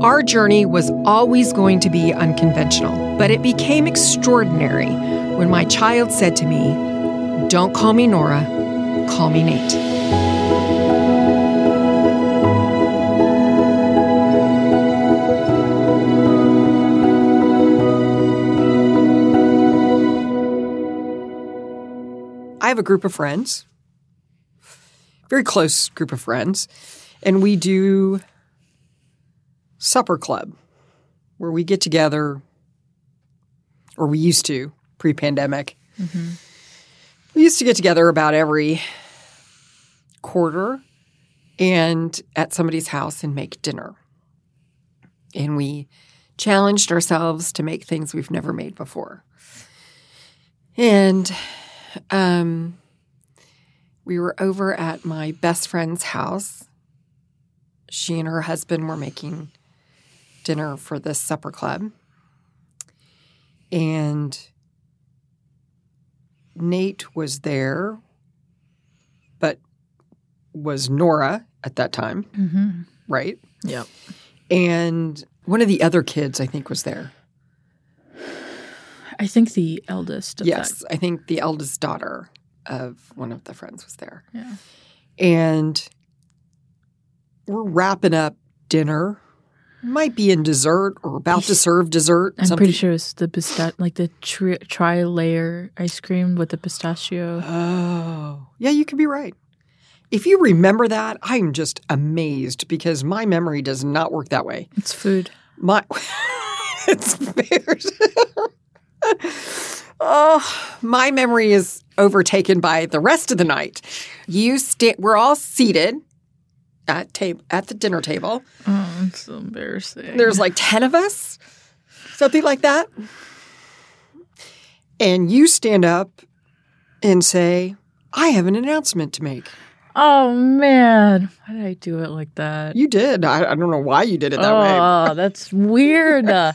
Our journey was always going to be unconventional, but it became extraordinary when my child said to me, Don't call me Nora, call me Nate. I have a group of friends, very close group of friends, and we do supper club where we get together, or we used to pre pandemic. We used to get together about every quarter and at somebody's house and make dinner. And we challenged ourselves to make things we've never made before. And um, we were over at my best friend's house. She and her husband were making dinner for this supper club. And Nate was there, but was Nora at that time, Mm-hmm. right? Yep. And one of the other kids, I think, was there. I think the eldest. Of Yes, I think the eldest daughter of one of the friends was there. Yeah. And we're wrapping up dinner. Might be in dessert or about to serve dessert. I'm something. pretty sure it's the pistachio, like the tri- tri-layer ice cream with the pistachio. Oh, yeah, you could be right. If you remember that, I'm just amazed because my memory does not work that way. It's food. My, it's fair. oh, my memory is overtaken by the rest of the night. You sta- we're all seated at table at the dinner table. Oh, it's so embarrassing. There's like 10 of us, something like that. And you stand up and say, I have an announcement to make. oh man, why did I do it like that? You did. I, I don't know why you did it that way. oh, that's weird.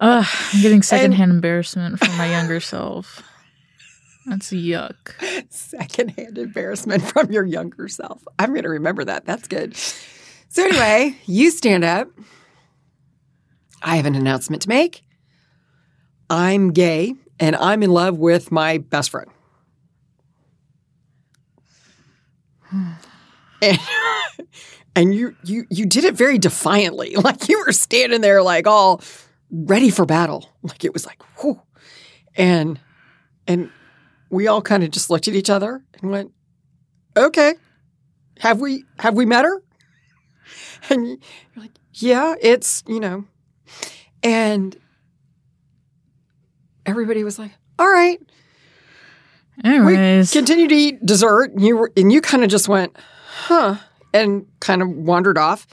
Uh, I'm getting secondhand embarrassment from my younger self. That's yuck. Secondhand embarrassment from your younger self. I'm going to remember that. That's good. So, anyway, you stand up. I have an announcement to make. I'm gay and I'm in love with my best friend. and, and you you you did it very defiantly. Like you were standing there like all ready for battle. Like it was like, whoo. And and we all kind of just looked at each other and went, "Okay, have we have we met her?" And you're like, "Yeah, it's you know," and everybody was like, "All right." Anyways, We continued to eat dessert, and you were, and you kind of just went, "Huh," and kind of wandered off.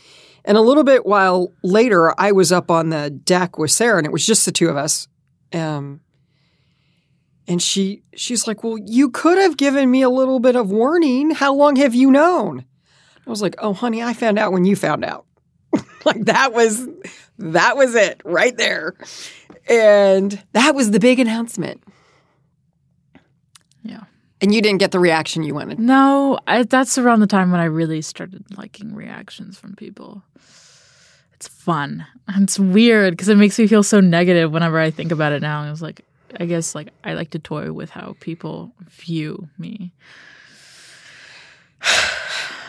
And a little bit while later, I was up on the deck with Sarah, and it was just the two of us. Um, and she she's like, "Well, you could have given me a little bit of warning. How long have you known?" I was like, "Oh, honey, I found out when you found out." like that was that was it right there, and that was the big announcement. yeah. And you didn't get the reaction you wanted. No, I, that's around the time when I really started liking reactions from people. It's fun. It's weird because it makes me feel so negative whenever I think about it now. I was like, I guess like I like to toy with how people view me.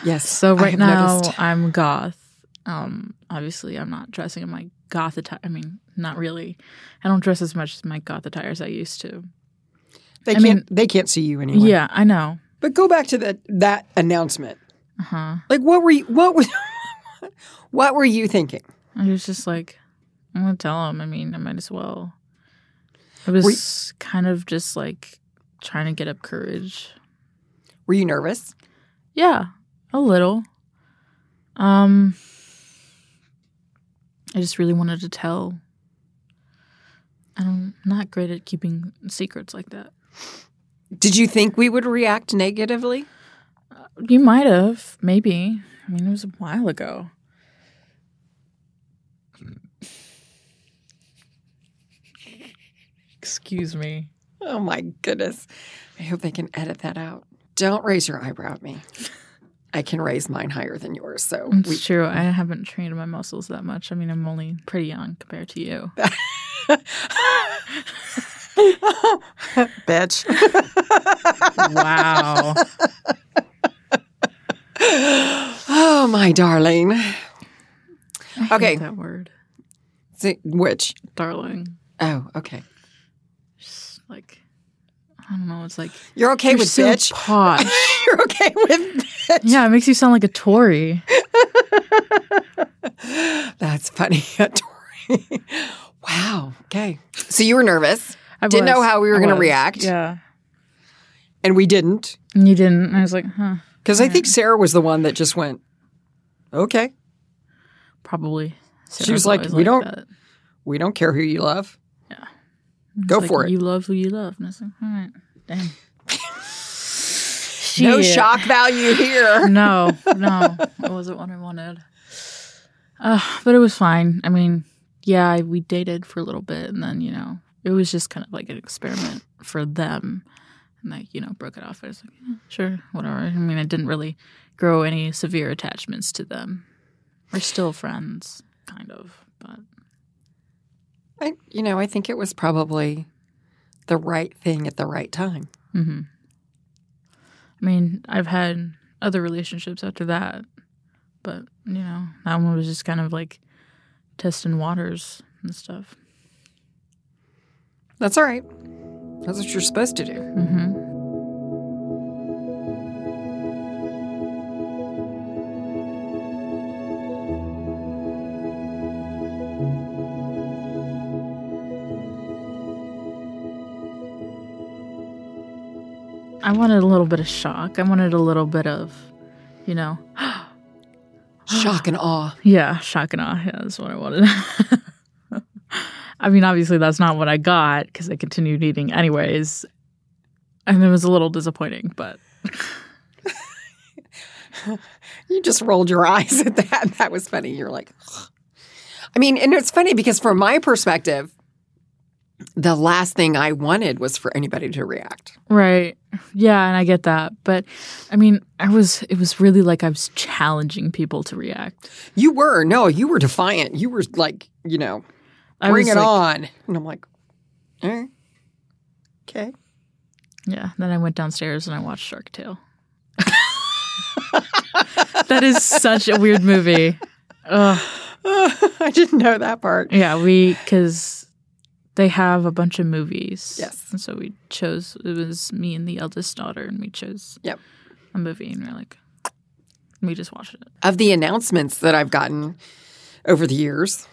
Yes. So right now noticed. I'm goth. Um, obviously I'm not dressing in my goth attire. I mean, not really. I don't dress as much as my goth attire as I used to. they I can't mean- they can't see you anyway. Yeah, I know. But go back to that that announcement. Uh huh. Like what were you what was what were you thinking? I was just like, I'm gonna tell him. I mean, I might as well. I was Were kind of just like trying to get up courage. Were you nervous? Yeah, a little. Um, I just really wanted to tell. I'm not great at keeping secrets like that. Did you think we would react negatively? You might have, maybe. I mean, it was a while ago. Excuse me. Oh my goodness. I hope they can edit that out. Don't raise your eyebrow at me. I can raise mine higher than yours. So It's we, true. I haven't trained my muscles that much. I mean, I'm only pretty young compared to you. bitch. wow. oh, my darling. Okay. that word, See, which? darling. Oh, okay. Like I don't know. It's like You're okay you're with so bitch. posh. You're okay with bitch. yeah, it makes you sound like a Tory. That's funny. a Tory. wow. Okay. So you were nervous, I Didn't was. know how we were gonna react. Yeah, and we didn't. and you didn't. I was like, huh. Because I think Sarah was the one that just went, okay, Probably. She was like, "We don't- that. we don't care who you love. It's Go like, for it. You love who you love. And I was like, all right, damn. No shock value here. No, no, it wasn't what I wanted. Uh, but it was fine. I mean, yeah, I- we dated for a little bit, and then you know, it was just kind of like an experiment for them, and like you know, broke it off. I was like, yeah, sure, whatever. I mean, I didn't really grow any severe attachments to them. We're still friends, kind of, but I, you know, I think it was probably the right thing at the right time. hmm I mean, I've had other relationships after that, but you know, that one was just kind of like testing waters and stuff. That's all right. That's what you're supposed to do. hmm I wanted a little bit of shock. I wanted a little bit of, you know, Shock and awe. yeah, shock and awe. Yeah, that's what I wanted. I mean, obviously, that's not what I got because I continued eating anyways. And it was a little disappointing, but You just rolled your eyes at that. That was funny. You're like, I mean, and it's funny because from my perspective, the last thing I wanted was for anybody to react. Right. Yeah, and I get that. But I mean, I was it was really like I was challenging people to react. You were, no, you were defiant. You were like, you know, bring it like- on. And I'm like, right. Okay. Yeah. Then I went downstairs and I watched Shark Tale. that is such a weird movie. Ugh. I didn't know that part. Yeah, we because they have a bunch of movies. Yes. And so we chose it was me and the eldest daughter and we chose Yep. a movie and we are like we just watched it. Of the announcements that I've gotten over the years,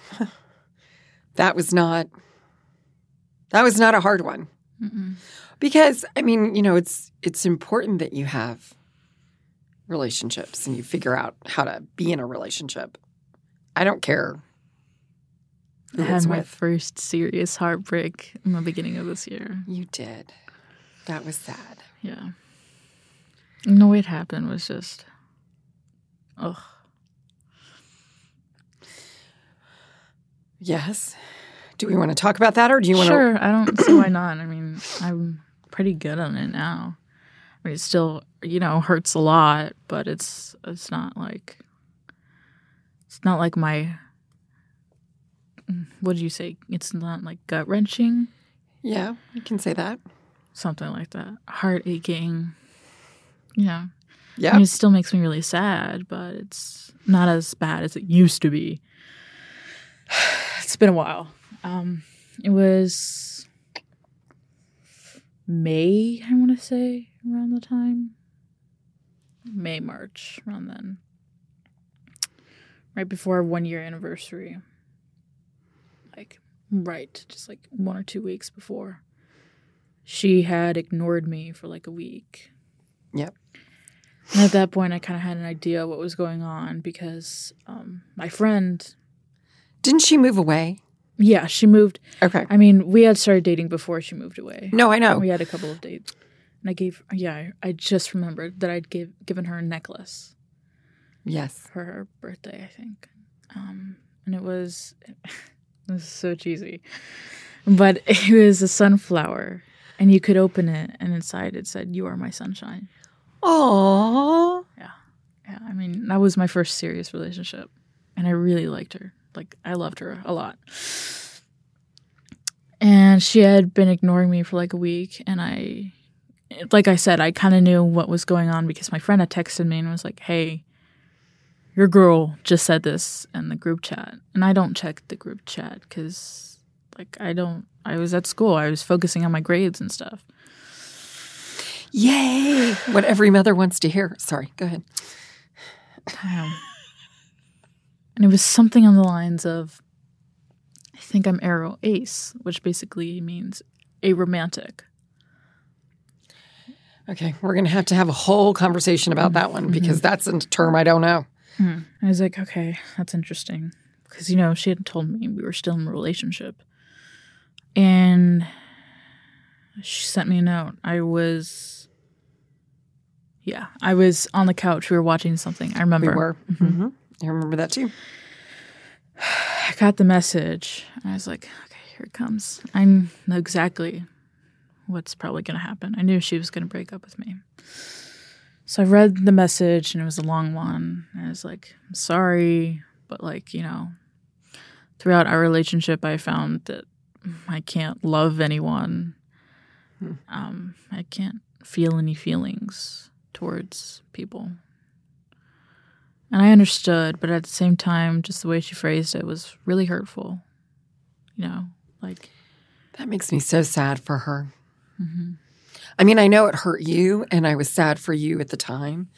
that was not that was not a hard one. Mm-mm. Because I mean, you know, it's it's important that you have relationships and you figure out how to be in a relationship. I don't care I had my with. first serious heartbreak in the beginning of this year. You did. That was sad. Yeah. And the way it happened was just ugh. Yes. Do we want to talk about that or do you want to Sure, I don't see why not. I mean, I'm pretty good on it now. I mean, it still, you know, hurts a lot, but it's it's not like it's not like my what did you say? It's not like gut wrenching, Yeah, you can say that. something like that. Heart aching. You know, I Yeah. mean, it still makes me really sad, but it's not as bad as it used to be. It's been a while. Um, it was May, I want to say, around the time. May, March, around then. Right before our one year anniversary. Right, just like one or two weeks before. She had ignored me for like a week. Yep. And at that point, I kind of had an idea what was going on because um, my friend, Didn't she move away? yeah, she moved. Okay. I mean, we had started dating before she moved away. No, I know. We had a couple of dates. And I gave, yeah, I, I just remembered that I'd give, given her a necklace Yes. for her birthday, I think. Um, and it was, this is so cheesy, but it was a sunflower. And you could open it, and inside it said, You are my sunshine. Oh, Yeah. Yeah. I mean, that was my first serious relationship, and I really liked her. Like, I loved her a lot. And she had been ignoring me for like a week, and I, like I said, I kind of knew what was going on because my friend had texted me and was like, "Hey, your girl just said this in the group chat," and I don't check the group chat because, like, I don't. I was at school. I was focusing on my grades and stuff. Yay! What every mother wants to hear. Sorry, go ahead. Um, and it was something on the lines of, I think I'm aro ace, which basically means aromantic. Okay, we're going to have to have a whole conversation about that one because that's a term I don't know. I was like, okay, that's interesting. Because, you know, she had told me we were still in a relationship. And she sent me a note. I was, yeah, I was on the couch. We were watching something. I remember. We were. hmm I remember that too. I got the message. I was like, okay, here it comes. I know exactly what's probably going to happen. I knew she was going to break up with me. So I read the message and it was a long one. And I was like, I'm sorry, but like, you know, throughout our relationship, I found that I can't love anyone. Um, I can't feel any feelings towards people. And I understood, but at the same time, just the way she phrased it was really hurtful. You know, like, That makes me so sad for her. I mean, I know it hurt you, and I was sad for you at the time,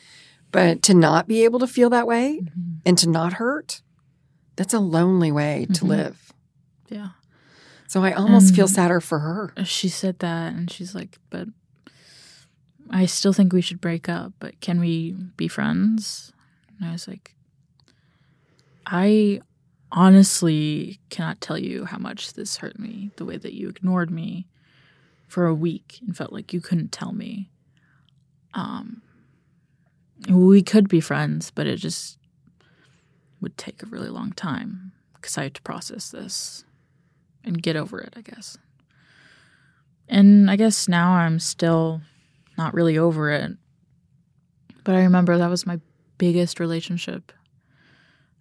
but to not be able to feel that way mm-hmm. and to not hurt, that's a lonely way to mm-hmm. live. yeah. So I almost feel sadder for her. Uh, she said that, and she's like, but I still think we should break up, but can we be friends? And I was like, I honestly cannot tell you how much this hurt me, the way that you ignored me for a week and felt like you couldn't tell me. Um, we could be friends, but it just would take a really long time because I had to process this and get over it, I guess. And I guess now I'm still not really over it. But I remember that was my biggest relationship.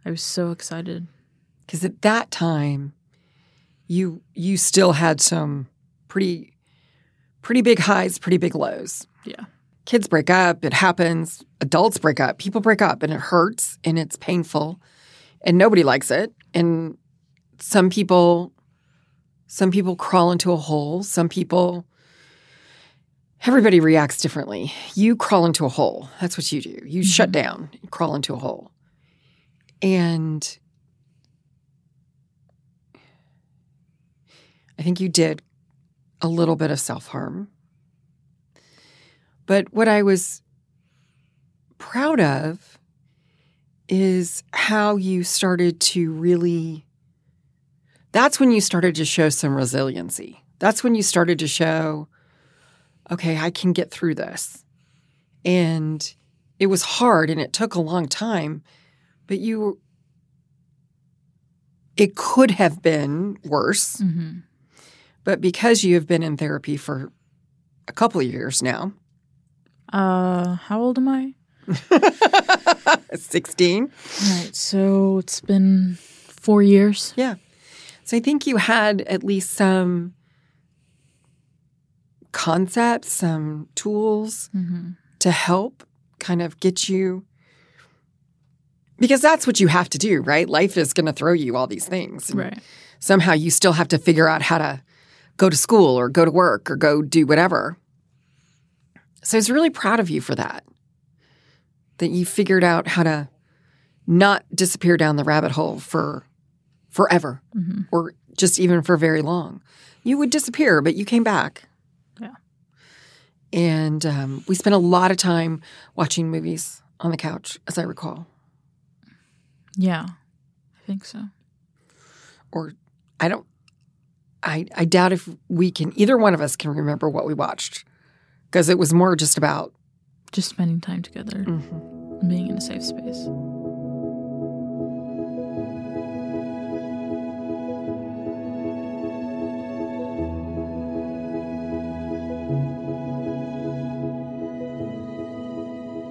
I was so excited. because at that time you you still had some pretty pretty big highs pretty big lows. Yeah. kids break up it happens adults break up people break up and it hurts and it's painful and nobody likes it and some people some people crawl into a hole some people everybody reacts differently. You crawl into a hole that's what you do. You mm-hmm. shut down you crawl into a hole. And I think you did a little bit of self harm. But what I was proud of is how you started to really, that's when you started to show some resiliency. That's when you started to show, okay, I can get through this. And it was hard and it took a long time, but you, it could have been worse. Mm-hmm. But because you have been in therapy for a couple of years now, Uh, how old am I? 16. Right. So it's been four years. Yeah. So I think you had at least some concepts, some tools Mm-hmm. to help kind of get you. Because that's what you have to do, right? Life is going to throw you all these things. Right. Somehow you still have to figure out how to go to school or go to work or go do whatever. So I was really proud of you for that. That you figured out how to not disappear down the rabbit hole for forever Mm-hmm. or just even for very long. You would disappear, but you came back. Yeah. And um, we spent a lot of time watching movies on the couch, as I recall. Yeah. I think so. Or I don't, I, I doubt if we can, either one of us can remember what we watched because it was more just about, Just spending time together mhm. and being in a safe space.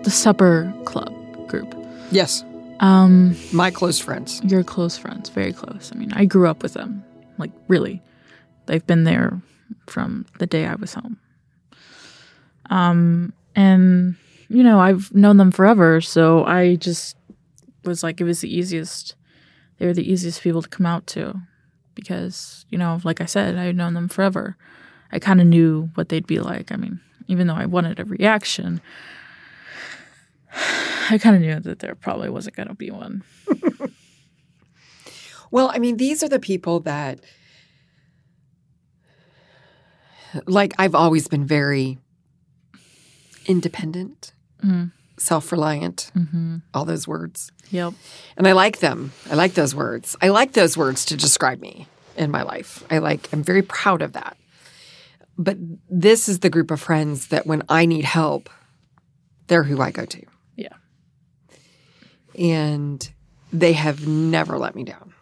The supper club group. Yes. Um, My close friends. You're close friends, very close. I mean, I grew up with them. Like, really. They've been there from the day I was home. Um, and, you know, I've known them forever. So I just was like, it was the easiest. They were the easiest people to come out to because, you know, like I said, I had known them forever. I kind of knew what they'd be like. I mean, even though I wanted a reaction, I kind of knew that there probably wasn't going to be one. Well, I mean, these are the people that, like, I've always been very independent, Mm. self reliant, Mm-hmm. all those words. Yep. And I like them. I like those words. I like those words to describe me in my life. I like, I'm very proud of that. But this is the group of friends that when I need help, they're who I go to. Yeah. And they have never let me down.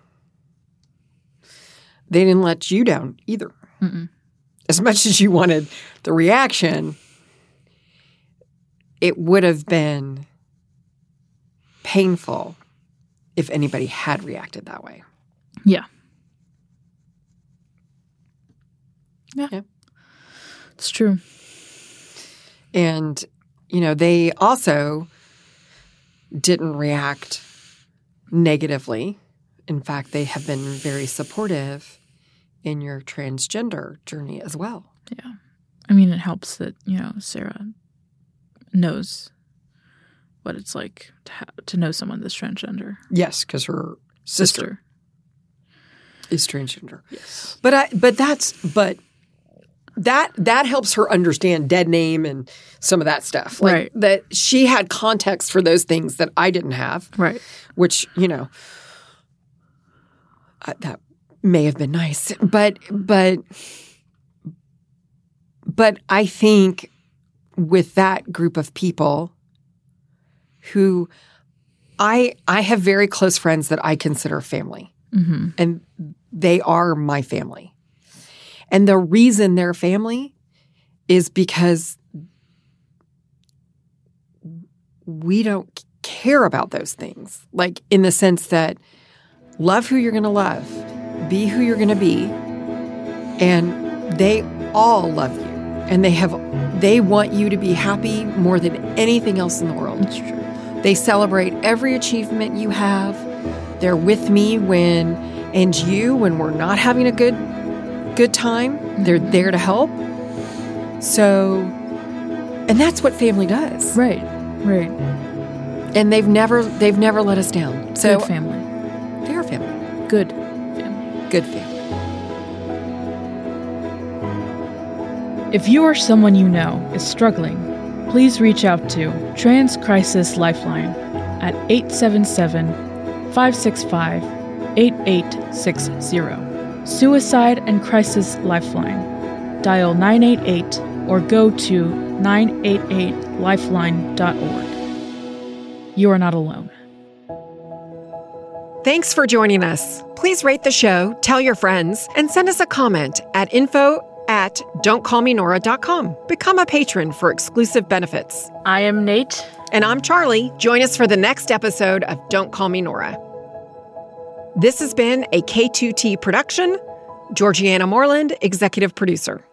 They didn't let you down either. Mm-mm. As much as you wanted the reaction, it would have been painful if anybody had reacted that way. Yeah. Yeah. Yeah. It's true. And, you know, they also didn't react negatively. In fact, they have been very supportive in your transgender journey as well. Yeah. I mean, it helps that, you know, Sarah knows what it's like to, ha- to know someone that's transgender. Yes, because her sister, Sister. is transgender. Yes. But I but that's but that that helps her understand dead name and some of that stuff. Like Right. that she had context for those things that I didn't have. Right. which you know uh, that may have been nice but but but i think with that group of people who i i have very close friends that i consider family Mm-hmm. and they are my family and the reason they're family is because we don't care about those things. Like in the sense that love who you're going to love, be who you're going to be, and they all love you. And they have they want you to be happy more than anything else in the world. It's true. They celebrate every achievement you have. They're with me when and you when we're not having a good good time. They're mm-hmm. there to help. So and that's what family does. Right. Right. And they've never they've never let us down. So Good family. they're family. Good. Good family. If you or someone you know is struggling, please reach out to Trans Crisis Lifeline at 877 565 8860. Suicide and Crisis Lifeline. Dial 988 or go to 988lifeline.org. You are not alone. Thanks for joining us. Please rate the show, tell your friends, and send us a comment at info at don'tcallmenora.com. Become a patron for exclusive benefits. I am Nate. And I'm Charlie. Join us for the next episode of Don't Call Me Nora. This has been a K2T production. Georgianna Moreland, executive producer.